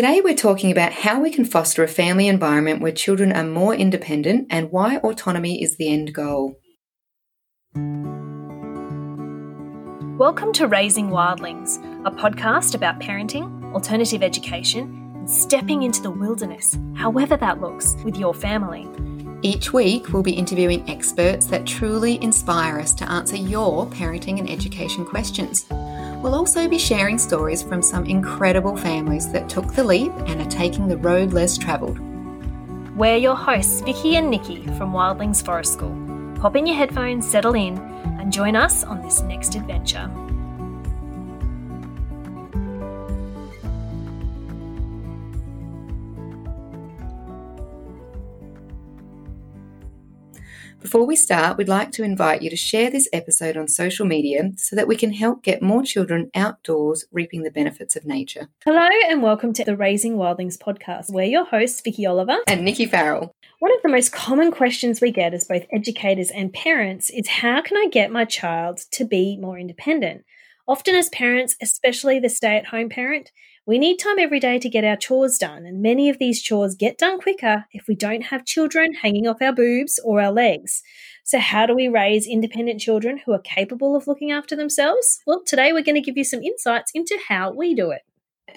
Today, we're talking about how we can foster a family environment where children are more independent and why autonomy is the end goal. Welcome to Raising Wildlings, a podcast about parenting, alternative education, and stepping into the wilderness, however that looks, with your family. Each week, we'll be interviewing experts that truly inspire us to answer your parenting and education questions. We'll also be sharing stories from some incredible families that took the leap and are taking the road less travelled. We're your hosts, Vicky and Nikki from Wildlings Forest School. Pop in your headphones, settle in, and join us on this next adventure. Before we start, we'd like to invite you to share this episode on social media so that we can help get more children outdoors reaping the benefits of nature. Hello, and welcome to the Raising Wildlings podcast. We're your hosts, Vicky Oliver and Nikki Farrell. One of the most common questions we get as both educators and parents is how can I get my child to be more independent? Often, as parents, especially the stay at home parent, we need time every day to get our chores done, and many of these chores get done quicker if we don't have children hanging off our boobs or our legs. So, how do we raise independent children who are capable of looking after themselves? Well, today we're going to give you some insights into how we do it.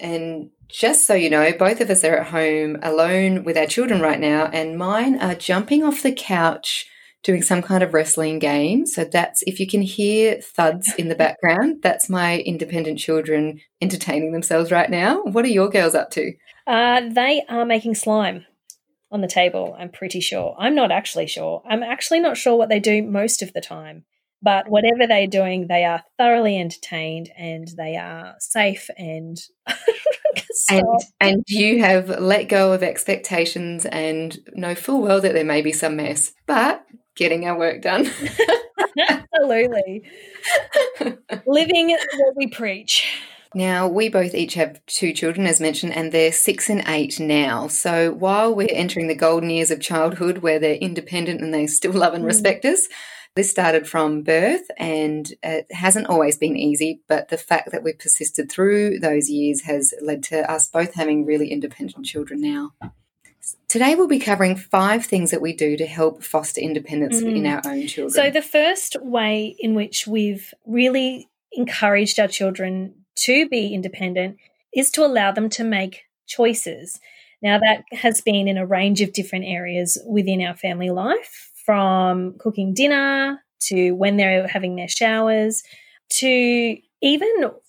And just so you know, both of us are at home alone with our children right now, and mine are jumping off the couch doing some kind of wrestling game. So that's if you can hear thuds in the background, that's my independent children entertaining themselves right now. What are your girls up to? Uh, they are making slime on the table, I'm pretty sure. I'm not actually sure. I'm actually not sure what they do most of the time. But whatever they're doing, they are thoroughly entertained and they are safe and and and you have let go of expectations and know full well that there may be some mess. But getting our work done. Absolutely. Living what we preach. Now, we both each have two children, as mentioned, and they're six and eight now. So while we're entering the golden years of childhood where they're independent and they still love and mm. respect us, this started from birth and it hasn't always been easy, but the fact that we've persisted through those years has led to us both having really independent children now. Today, we'll be covering five things that we do to help foster independence mm. in our own children. So, the first way in which we've really encouraged our children to be independent is to allow them to make choices. Now, that has been in a range of different areas within our family life from cooking dinner to when they're having their showers to even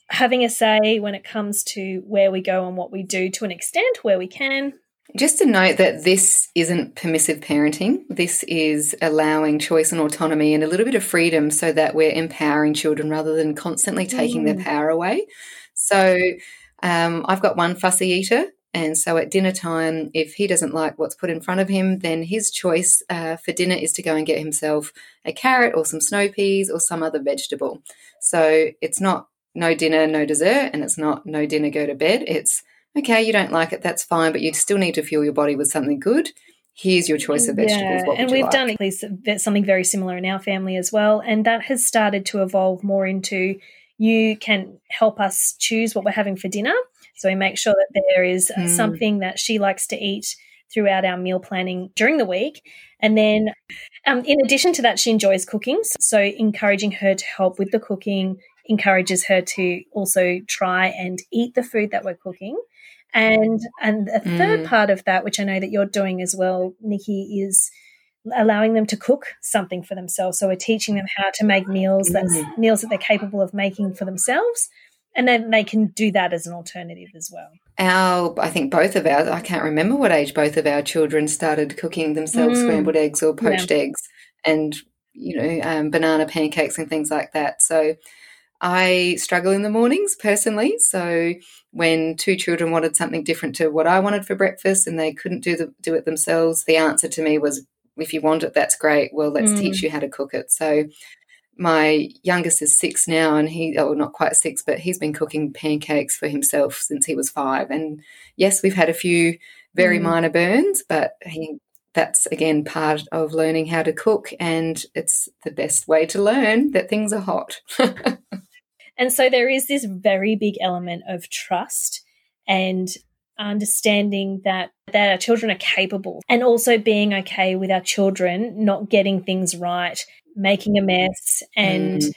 having a say when it comes to where we go and what we do to an extent where we can just to note that this isn't permissive parenting. This is allowing choice and autonomy and a little bit of freedom so that we're empowering children rather than constantly taking mm. their power away. So um, I've got one fussy eater. And so at dinner time, if he doesn't like what's put in front of him, then his choice uh, for dinner is to go and get himself a carrot or some snow peas or some other vegetable. So it's not no dinner, no dessert, and it's not no dinner, go to bed. It's okay, you don't like it, that's fine, but you still need to fuel your body with something good. Here's your choice of vegetables. Yeah, and we've like? done at least something very similar in our family as well. And that has started to evolve more into you can help us choose what we're having for dinner. So we make sure that there is mm. something that she likes to eat throughout our meal planning during the week. And then, um, in addition to that, she enjoys cooking. So, encouraging her to help with the cooking encourages her to also try and eat the food that we're cooking. And and a third mm. part of that, which I know that you're doing as well, Nikki, is allowing them to cook something for themselves. So we're teaching them how to make meals that's mm. meals that they're capable of making for themselves. And then they can do that as an alternative as well. Our, I think both of our, I can't remember what age both of our children started cooking themselves mm. scrambled eggs or poached yeah. eggs and, you know, um, banana pancakes and things like that. So I struggle in the mornings personally. So when two children wanted something different to what I wanted for breakfast and they couldn't do the, do it themselves, the answer to me was, "If you want it, that's great. Well, let's mm. teach you how to cook it." So my youngest is six now, and he, oh, not quite six, but he's been cooking pancakes for himself since he was five. And yes, we've had a few very mm. minor burns, but he that's again part of learning how to cook and it's the best way to learn that things are hot And so there is this very big element of trust and understanding that that our children are capable and also being okay with our children not getting things right making a mess and mm.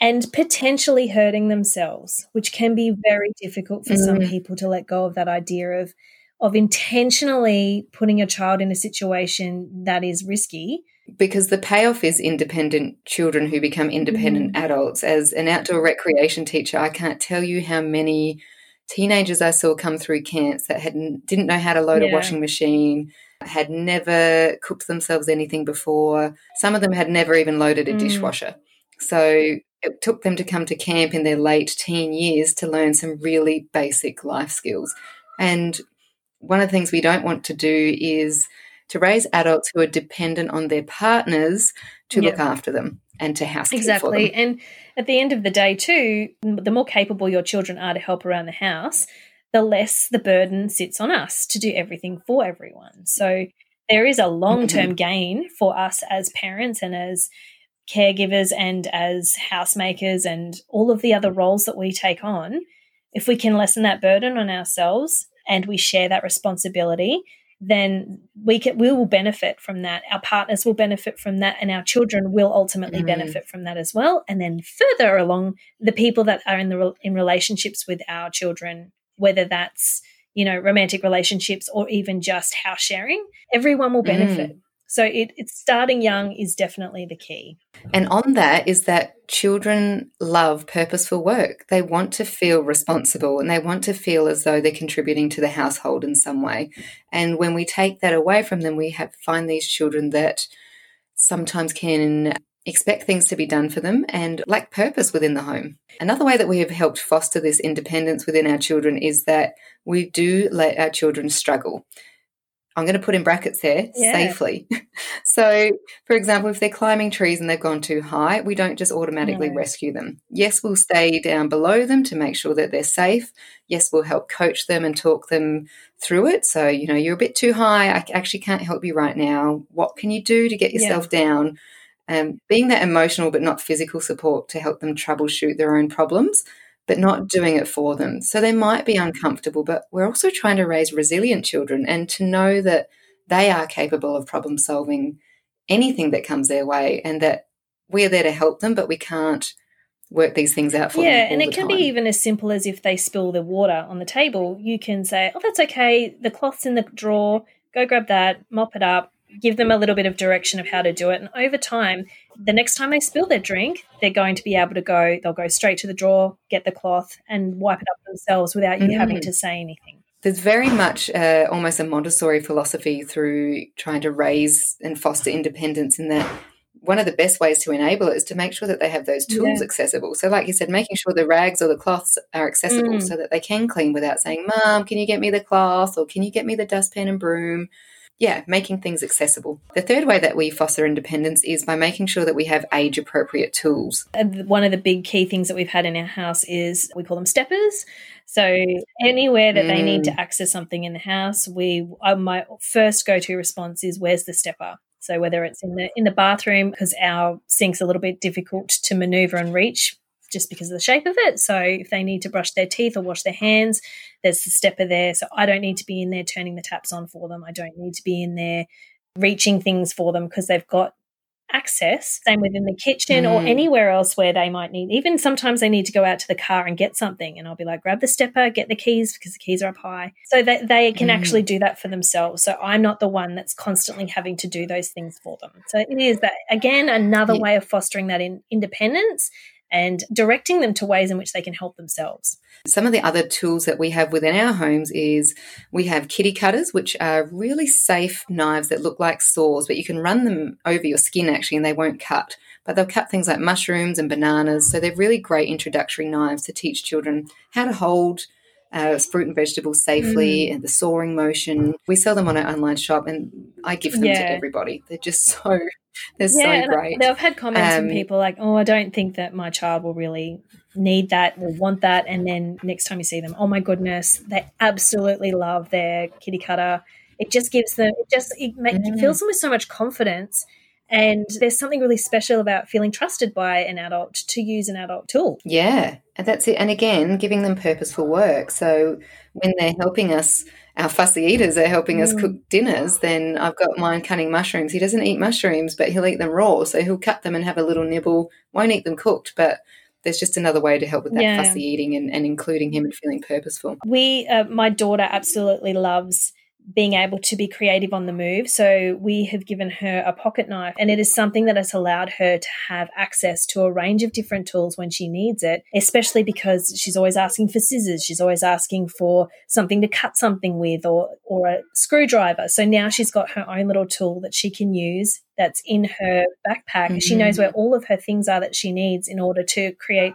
and potentially hurting themselves which can be very difficult for mm. some people to let go of that idea of of intentionally putting a child in a situation that is risky because the payoff is independent children who become independent mm. adults as an outdoor recreation teacher i can't tell you how many teenagers I saw come through camps that had didn't know how to load yeah. a washing machine, had never cooked themselves anything before. Some of them had never even loaded a mm. dishwasher. So it took them to come to camp in their late teen years to learn some really basic life skills. And one of the things we don't want to do is to raise adults who are dependent on their partners to yep. look after them and to housekeep exactly and at the end of the day too the more capable your children are to help around the house the less the burden sits on us to do everything for everyone so there is a long-term mm-hmm. gain for us as parents and as caregivers and as housemakers and all of the other roles that we take on if we can lessen that burden on ourselves and we share that responsibility then we can we will benefit from that our partners will benefit from that and our children will ultimately mm. benefit from that as well and then further along the people that are in the in relationships with our children whether that's you know romantic relationships or even just house sharing everyone will benefit mm. So it, it's starting young is definitely the key. And on that is that children love purposeful work. They want to feel responsible and they want to feel as though they're contributing to the household in some way. And when we take that away from them, we have find these children that sometimes can expect things to be done for them and lack purpose within the home. Another way that we have helped foster this independence within our children is that we do let our children struggle. I'm going to put in brackets there yeah. safely. so, for example, if they're climbing trees and they've gone too high, we don't just automatically no. rescue them. Yes, we'll stay down below them to make sure that they're safe. Yes, we'll help coach them and talk them through it. So, you know, you're a bit too high. I actually can't help you right now. What can you do to get yourself yeah. down? Um, being that emotional but not physical support to help them troubleshoot their own problems but not doing it for them. So they might be uncomfortable, but we're also trying to raise resilient children and to know that they are capable of problem solving anything that comes their way and that we are there to help them, but we can't work these things out for. Yeah, and it can time. be even as simple as if they spill the water on the table, you can say, Oh, that's okay. The cloth's in the drawer. Go grab that, mop it up, give them a little bit of direction of how to do it. And over time, the next time they spill their drink, they're going to be able to go, they'll go straight to the drawer, get the cloth, and wipe it up themselves without you mm. having to say anything. There's very much uh, almost a Montessori philosophy through trying to raise and foster independence in that one of the best ways to enable it is to make sure that they have those tools yeah. accessible. So, like you said, making sure the rags or the cloths are accessible mm. so that they can clean without saying, Mom, can you get me the cloth? Or can you get me the dustpan and broom? Yeah, making things accessible. The third way that we foster independence is by making sure that we have age appropriate tools. One of the big key things that we've had in our house is we call them steppers. So anywhere that mm. they need to mm. access something in the house, we uh, my first go to response is where's the stepper? So whether it's in the in the bathroom because our sink's a little bit difficult to maneuver and reach, just because of the shape of it. So if they need to brush their teeth or wash their hands, there's the stepper there. So I don't need to be in there turning the taps on for them. I don't need to be in there reaching things for them because they've got access. Same within the kitchen mm. or anywhere else where they might need. Even sometimes they need to go out to the car and get something, and I'll be like, grab the stepper, get the keys because the keys are up high, so that they can mm. actually do that for themselves. So I'm not the one that's constantly having to do those things for them. So it is that again another yeah. way of fostering that in independence and directing them to ways in which they can help themselves. Some of the other tools that we have within our homes is we have Kiddikutters, which are really safe knives that look like saws, but you can run them over your skin actually and they won't cut. But they'll cut things like mushrooms and bananas. So they're really great introductory knives to teach children how to hold uh, fruit and vegetables safely mm. and the sawing motion. We sell them on our online shop and I give them yeah. to everybody. They're just so they're yeah, so great. I've had comments um, from people like, "Oh, I don't think that my child will really need that or want that." And then next time you see them, oh my goodness, they absolutely love their Kiddikutter. It just gives them, it just it, make, mm. it fills them with so much confidence and there's something really special about feeling trusted by an adult to use an adult tool. Yeah, and that's it. And again, giving them purposeful work. So when they're helping us our fussy eaters are helping mm. us cook dinners, then I've got mine cutting mushrooms. He doesn't eat mushrooms, but he'll eat them raw. So he'll cut them and have a little nibble, won't eat them cooked, but there's just another way to help with that yeah. fussy eating and, and including him and feeling purposeful. We, uh, my daughter absolutely loves being able to be creative on the move. So we have given her a pocket knife, and it is something that has allowed her to have access to a range of different tools when she needs it, especially because she's always asking for scissors. She's always asking for something to cut something with or, or a screwdriver. So now she's got her own little tool that she can use that's in her backpack. Mm-hmm. She knows where all of her things are that she needs in order to create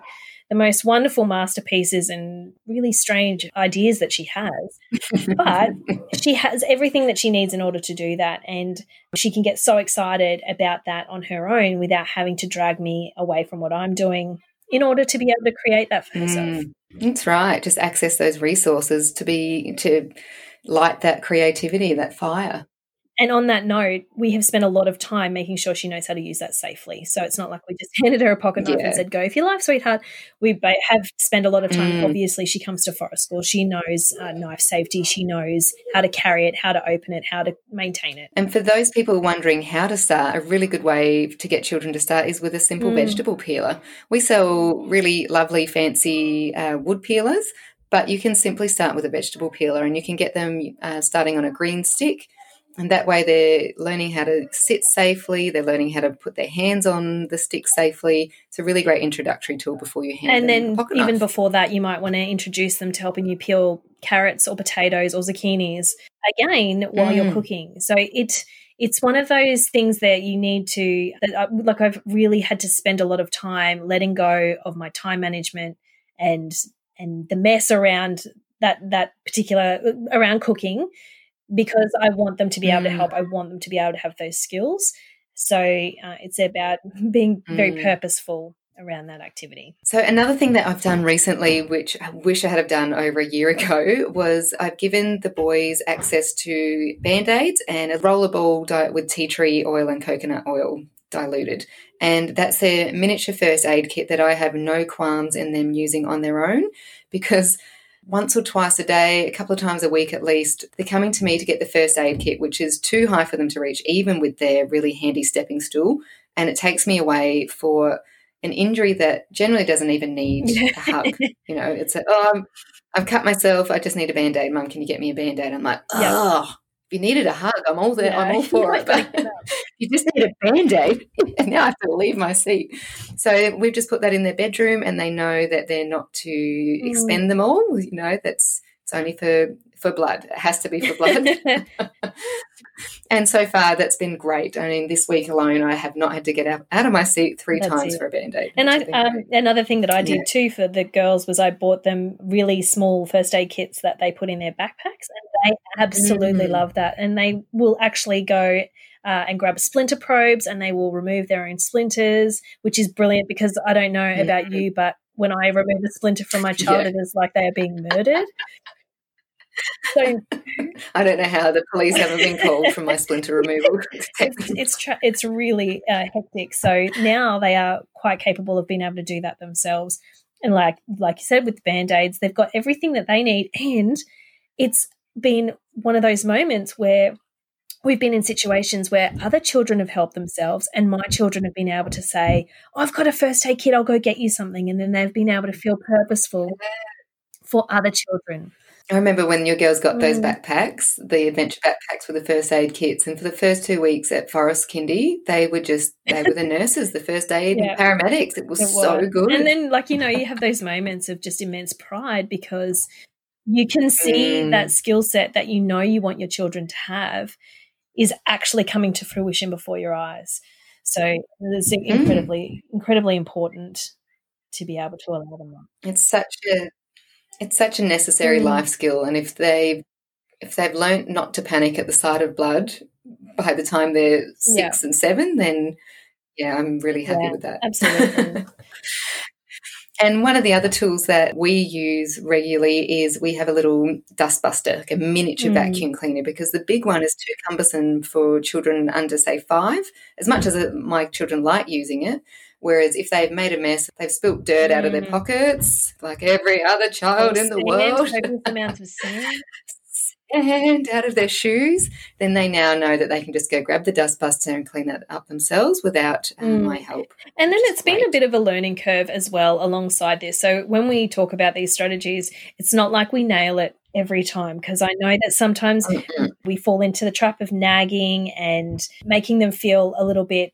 the most wonderful masterpieces and really strange ideas that she has. but she has everything that she needs in order to do that. And she can get so excited about that on her own without having to drag me away from what I'm doing in order to be able to create that for herself. Mm, that's right. Just access those resources to be to light that creativity, that fire. And on that note, we have spent a lot of time making sure she knows how to use that safely. So it's not like we just handed her a pocket knife yeah. and said, "Go if you like, sweetheart." We have spent a lot of time. Mm. Obviously, she comes to forest school. She knows uh, knife safety. She knows how to carry it, how to open it, how to maintain it. And for those people wondering how to start, a really good way to get children to start is with a simple mm. vegetable peeler. We sell really lovely, fancy uh, wood peelers. But you can simply start with a vegetable peeler and you can get them uh, starting on a green stick and that way they're learning how to sit safely they're learning how to put their hands on the stick safely it's a really great introductory tool before you hand and then even knife. before that you might want to introduce them to helping you peel carrots or potatoes or zucchinis again while mm. you're cooking so it it's one of those things that you need to like I've really had to spend a lot of time letting go of my time management and and the mess around that that particular around cooking because I want them to be able to help. Mm. I want them to be able to have those skills. So uh, it's about being very mm. purposeful around that activity. So another thing that I've done recently, which I wish I had have done over a year ago, was I've given the boys access to band-aids and a rollerball diet with tea tree oil and coconut oil diluted. And that's a miniature first aid kit that I have no qualms in them using on their own because – once or twice a day, a couple of times a week at least, they're coming to me to get the first aid kit, which is too high for them to reach, even with their really handy stepping stool. And it takes me away for an injury that generally doesn't even need a hug. You know, it's a, oh, i have cut myself. I just need a band aid. Mum, can you get me a band aid? I'm like, oh, you needed a hug, I'm all there. Yeah, I'm all for it. But you just need a band aid. and now I have to leave my seat. So we've just put that in their bedroom and they know that they're not to mm. expend them all. You know, that's it's only for for blood. It has to be for blood. and so far, that's been great. I mean, this week alone, I have not had to get out, out of my seat three that's times it. for a band aid. And I, um, another thing that I did yeah. too for the girls was I bought them really small first aid kits that they put in their backpacks, they absolutely mm. love that. And they will actually go. Uh, and grab splinter probes and they will remove their own splinters, which is brilliant because I don't know mm. about you, but when I remove a splinter from my child, yeah. it is like they are being murdered. So I don't know how the police haven't been called from my splinter removal. it's it's, tra- it's really uh, hectic. So now they are quite capable of being able to do that themselves. And like like you said with band aids, they've got everything that they need. And it's been one of those moments where we've been in situations where other children have helped themselves and my children have been able to say oh, i've got a first aid kit i'll go get you something and then they've been able to feel purposeful for other children I remember when your girls got those mm. backpacks, the adventure backpacks with the first aid kits, and for the first two weeks at Forest Kindy, they were just they were the nurses, the first aid yeah. paramedics. It was, it was so good. And then, like you know, you have those moments of just immense pride because you can see mm. that skill set that you know you want your children to have is actually coming to fruition before your eyes. So it's mm. incredibly, incredibly important to be able to allow them that. It's such a it's such a necessary mm. life skill, and if they if they've learned not to panic at the sight of blood by the time they're six yeah. and seven, then yeah, I'm really happy yeah, with that. Absolutely. and one of the other tools that we use regularly is we have a little dustbuster, like a miniature mm. vacuum cleaner, because the big one is too cumbersome for children under, say, five. As much as my children like using it, Whereas if they've made a mess, they've spilt dirt out of their mm. pockets, like every other child in the world. amount of sand. and out of their shoes, then they now know that they can just go grab the dustbuster and clean that up themselves without um, mm. my help. And then it's been a bit of a learning curve as well alongside this. So when we talk about these strategies, it's not like we nail it every time because I know that sometimes mm-hmm. we fall into the trap of nagging and making them feel a little bit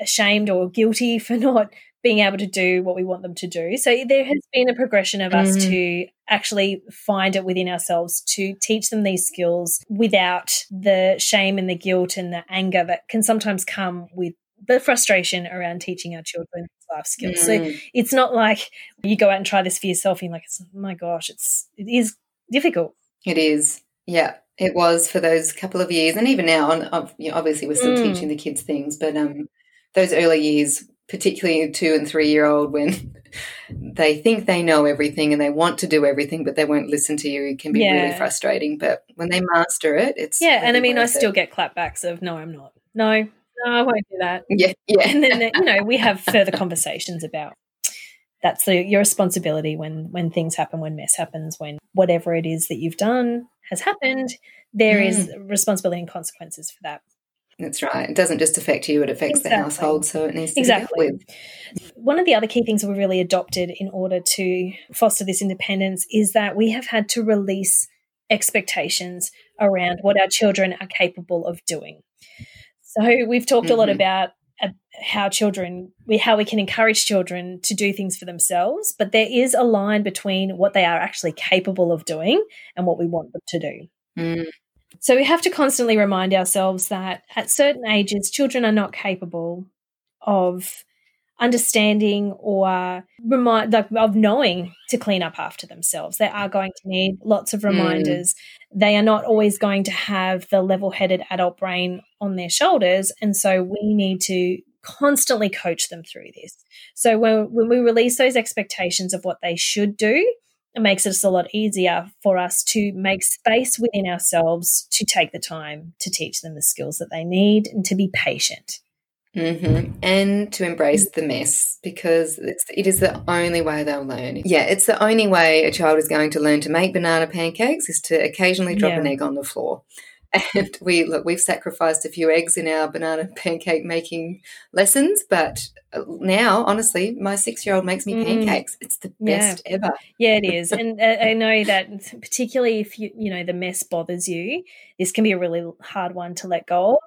ashamed or guilty for not being able to do what we want them to do. So there has been a progression of us mm. to actually find it within ourselves to teach them these skills without the shame and the guilt and the anger that can sometimes come with the frustration around teaching our children life skills. Mm. So it's not like you go out and try this for yourself and you're like, oh my gosh, it's it is difficult. It is. Yeah. It was for those couple of years, and even now. obviously, we're still mm. teaching the kids things, but um, those early years particularly two and three year old when they think they know everything and they want to do everything but they won't listen to you it can be yeah. really frustrating but when they master it it's yeah and i mean i still it. get clapbacks of no i'm not no no i won't do that yeah yeah and then you know we have further conversations about that's the, your responsibility when when things happen when mess happens when whatever it is that you've done has happened There mm. is responsibility and consequences for that that's right. It doesn't just affect you, it affects exactly. the household, so it needs to exactly. be dealt with. One of the other key things we really adopted in order to foster this independence is that we have had to release expectations around what our children are capable of doing. So we've talked mm-hmm. a lot mm-hmm. about uh, how children we how we can encourage children to do things for themselves, but there is a line between what they are actually capable of doing and what we want them to do. Mm. So we have to constantly remind ourselves that at certain ages, children are not capable of understanding or remind like, of knowing to clean up after themselves. They are going to need lots of mm. reminders. Mm. They are not always going to have the level-headed adult brain on their shoulders, and so we need to constantly coach them through this. So when when we release those expectations of what they should do, it makes it a lot easier for us to make space within ourselves to take the time to teach them the skills that they need and to be patient. Mm-hmm. And to embrace the mess because it's, it is the only way they'll learn. Yeah, it's the only way a child is going to learn to make banana pancakes is to occasionally drop yeah. an egg on the floor. And we look, we've sacrificed a few eggs in our banana pancake making lessons, but uh, now, honestly, my six-year-old makes me mm. pancakes. It's the best yeah. ever. Yeah, it is, and uh, I know that particularly if you you know the mess bothers you, this can be a really hard one to let go of.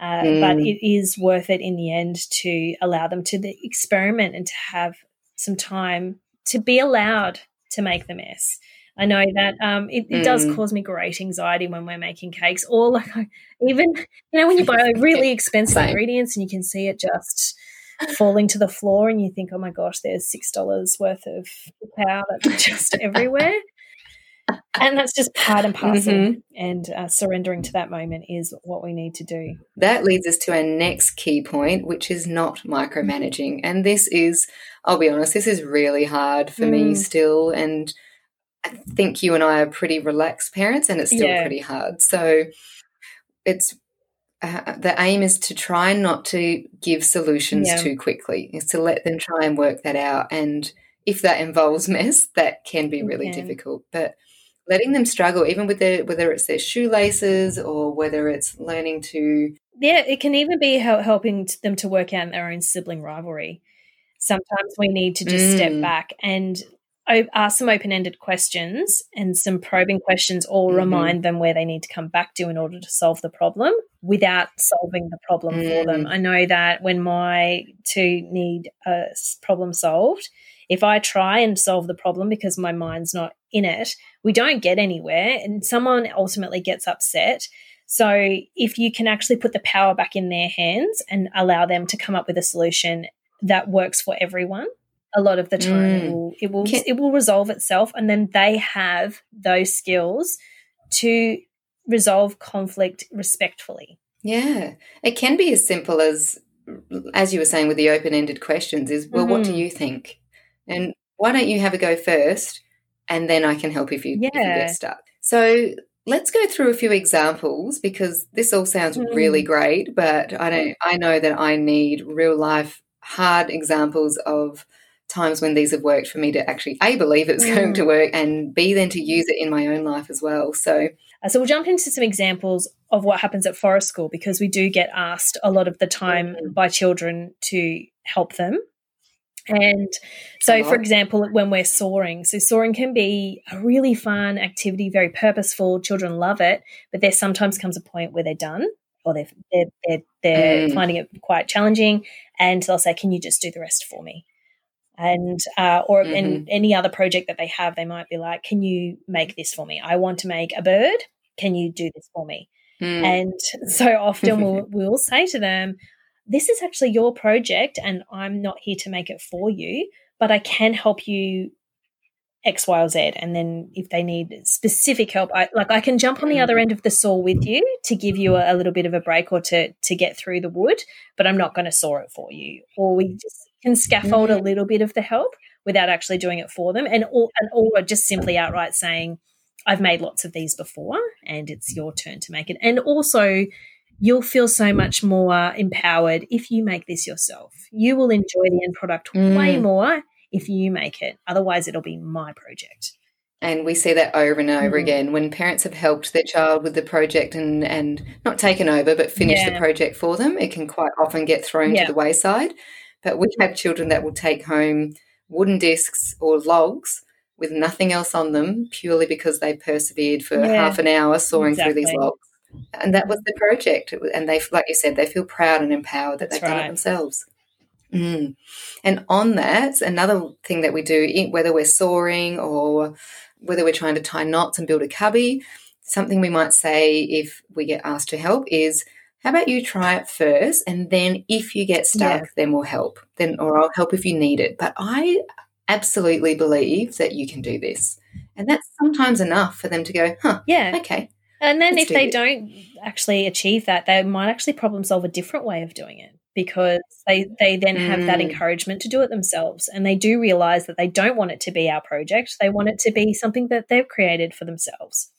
Uh, mm. But it is worth it in the end to allow them to the experiment and to have some time to be allowed to make the mess. I know that um, it, it mm. does cause me great anxiety when we're making cakes, or like even you know when you buy like really expensive Same. ingredients and you can see it just falling to the floor, and you think, oh my gosh, there's six dollars worth of powder just everywhere. and that's just part and parcel. Mm-hmm. And uh, surrendering to that moment is what we need to do. That leads us to our next key point, which is not micromanaging. And this is, I'll be honest, this is really hard for mm. me still. And I think you and I are pretty relaxed parents, and it's still yeah. pretty hard. So it's uh, the aim is to try not to give solutions yeah. too quickly. Is to let them try and work that out, and if that involves mess, that can be really okay. difficult. But letting them struggle, even with their whether it's their shoelaces or whether it's learning to yeah, it can even be helping them to work out their own sibling rivalry. Sometimes we need to just mm. step back and ask some open ended questions and some probing questions or mm-hmm. remind them where they need to come back to in order to solve the problem without solving the problem mm. for them. Mm. I know that when my two need a problem solved, if I try and solve the problem because my mind's not in it, we don't get anywhere and someone ultimately gets upset. So, if you can actually put the power back in their hands and allow them to come up with a solution that works for everyone, a lot of the time mm. it will it will, Can- it will resolve itself and then they have those skills to resolve conflict respectfully yeah it can be as simple as as you were saying with the open-ended questions is well mm-hmm. what do mm-hmm. you think and why don't you have a go first and then i can help if you, yeah. if you get stuck so let's go through a few examples because this all sounds mm. really great but i don't i know that i need real life hard examples of times when these have worked for me to actually a believe it's mm. going to work and b then to use it in my own life as well so Uh, so we'll jump into some examples of what happens at forest school because we do get asked a lot of the time mm-hmm. by children to help them. And so, for example, when we're sawing, so sawing can be a really fun activity, very purposeful. Children love it, but there sometimes comes a point where they're done or they're they're they're, they're mm. finding it quite challenging, and they'll say, "Can you just do the rest for me?" And uh, or mm-hmm. in any other project that they have, they might be like, "Can you make this for me? I want to make a bird. Can you do this for me?" Mm. And so often we'll we'll say to them, "This is actually your project, and I'm not here to make it for you." But I can help you X, Y, or Z. And then if they need specific help, I like I can jump on the other end of the saw with you to give you a, a little bit of a break or to to get through the wood, but I'm not going to saw it for you. Or we just can scaffold a mm. little bit of the help without actually doing it for them, and or and or just simply outright saying, "I've made lots of these before, and it's your turn to make it." And also, you'll feel so much more empowered if you make this yourself. You will enjoy the end product mm. way more if you make it. Otherwise, it'll be my project. And we see that over and over mm-hmm. again when parents have helped their child with the project and, and not taken over, but finished yeah. the project for them. It can quite often get thrown yeah. to the wayside. But we have children that will take home wooden discs or logs with nothing else on them purely because they persevered for yeah. half an hour sawing exactly. through these logs. And that was the project. And they, like you said, they feel proud and empowered that That's they've right. done it themselves. Mm. And on that, another thing that we do, whether we're sawing or whether we're trying to tie knots and build a cubby, something we might say if we get asked to help is, how about you try it first and then if you get stuck, yeah. then we'll help. Then or I'll help if you need it. But I absolutely believe that you can do this. And that's sometimes enough for them to go, huh, yeah, okay. And then if do they this. don't actually achieve that, they might actually problem solve a different way of doing it because they they then have mm. that encouragement to do it themselves and they do realize that they don't want it to be our project they want it to be something that they've created for themselves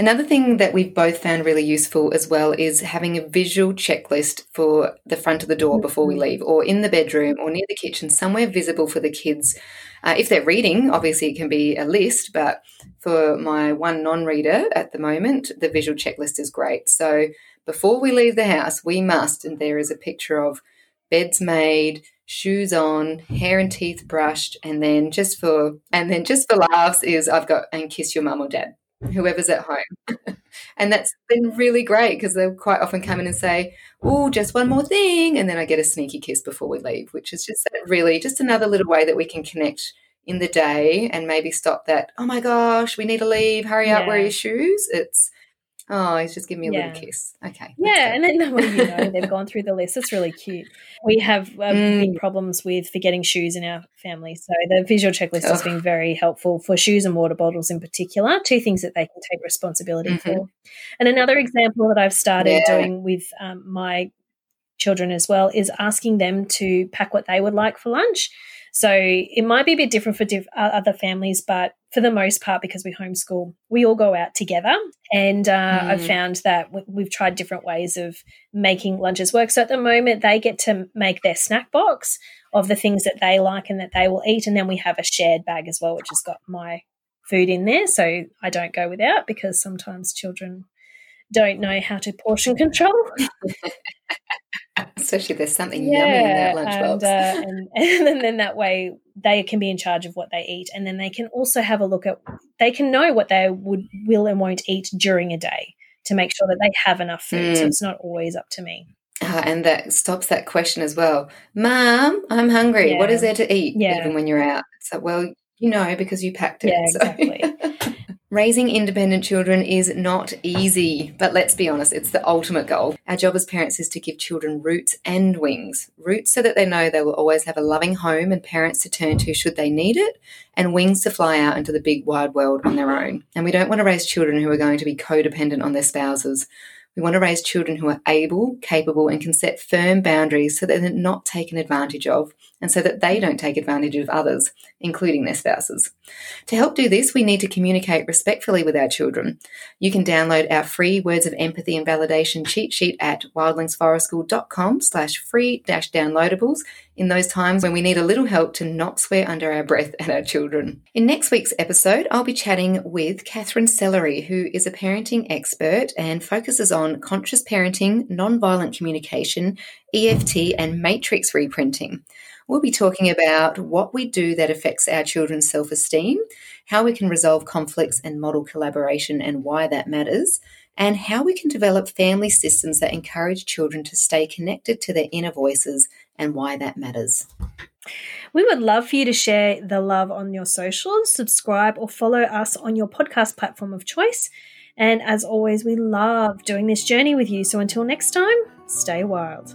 Another thing that we've both found really useful as well is having a visual checklist for the front of the door before we mm-hmm. leave, or in the bedroom, or near the kitchen, somewhere visible for the kids. Uh, if they're reading, obviously it can be a list, but for my one non reader at the moment, the visual checklist is great. So before we leave the house, we must, and there is a picture of beds made, shoes on, hair and teeth brushed, and then just for and then just for laughs is I've got and kiss your mum or dad, whoever's at home. and that's been really great because they'll quite often come in and say, Oh, just one more thing, and then I get a sneaky kiss before we leave, which is just really just another little way that we can connect in the day and maybe stop that, oh my gosh, we need to leave, hurry yeah. up, wear your shoes. It's Oh, he's just giving me a yeah. little kiss. Okay. Yeah, and then you know they've gone through the list. It's really cute. We have uh, mm. big problems with forgetting shoes in our family, so the visual checklist has been very helpful for shoes and water bottles in particular. Two things that they can take responsibility mm-hmm. for. And another example that I've started yeah. doing with um, my children as well is asking them to pack what they would like for lunch. So it might be a bit different for diff- other families, but for the most part, because we homeschool, we all go out together. And uh, mm. I've found that w- we've tried different ways of making lunches work. So at the moment, they get to make their snack box of the things that they like and that they will eat. And then we have a shared bag as well, which has got my food in there. So I don't go without because sometimes children don't know how to portion control. Especially if there's something yeah, yummy in that lunchbox. And, uh, and, and then that way they can be in charge of what they eat. And then they can also have a look at, they can know what they would will and won't eat during a day to make sure that they have enough food. Mm. So it's not always up to me. Uh, and that stops that question as well. Mom, I'm hungry. Yeah. What is there to eat? Yeah. Even when you're out. So, well, you know, because you packed it. Yeah, exactly. So. Raising independent children is not easy, but let's be honest, it's the ultimate goal. Our job as parents is to give children roots and wings. Roots so that they know they will always have a loving home and parents to turn to should they need it, and wings to fly out into the big wide world on their own. And we don't want to raise children who are going to be codependent on their spouses. We want to raise children who are able, capable, and can set firm boundaries so that they're not taken advantage of and so that they don't take advantage of others, including their spouses. To help do this, we need to communicate respectfully with our children. You can download our free Words of Empathy and Validation cheat sheet at wildlingsforestschool.com slash free dash downloadables in those times when we need a little help to not swear under our breath at our children. In next week's episode, I'll be chatting with Catherine Sellery, who is a parenting expert and focuses on conscious parenting, nonviolent communication, EFT, and matrix reimprinting. We'll be talking about what we do that affects our children's self esteem, how we can resolve conflicts and model collaboration and why that matters, and how we can develop family systems that encourage children to stay connected to their inner voices and why that matters. We would love for you to share the love on your socials, subscribe, or follow us on your podcast platform of choice. And as always, we love doing this journey with you. So until next time, stay wild.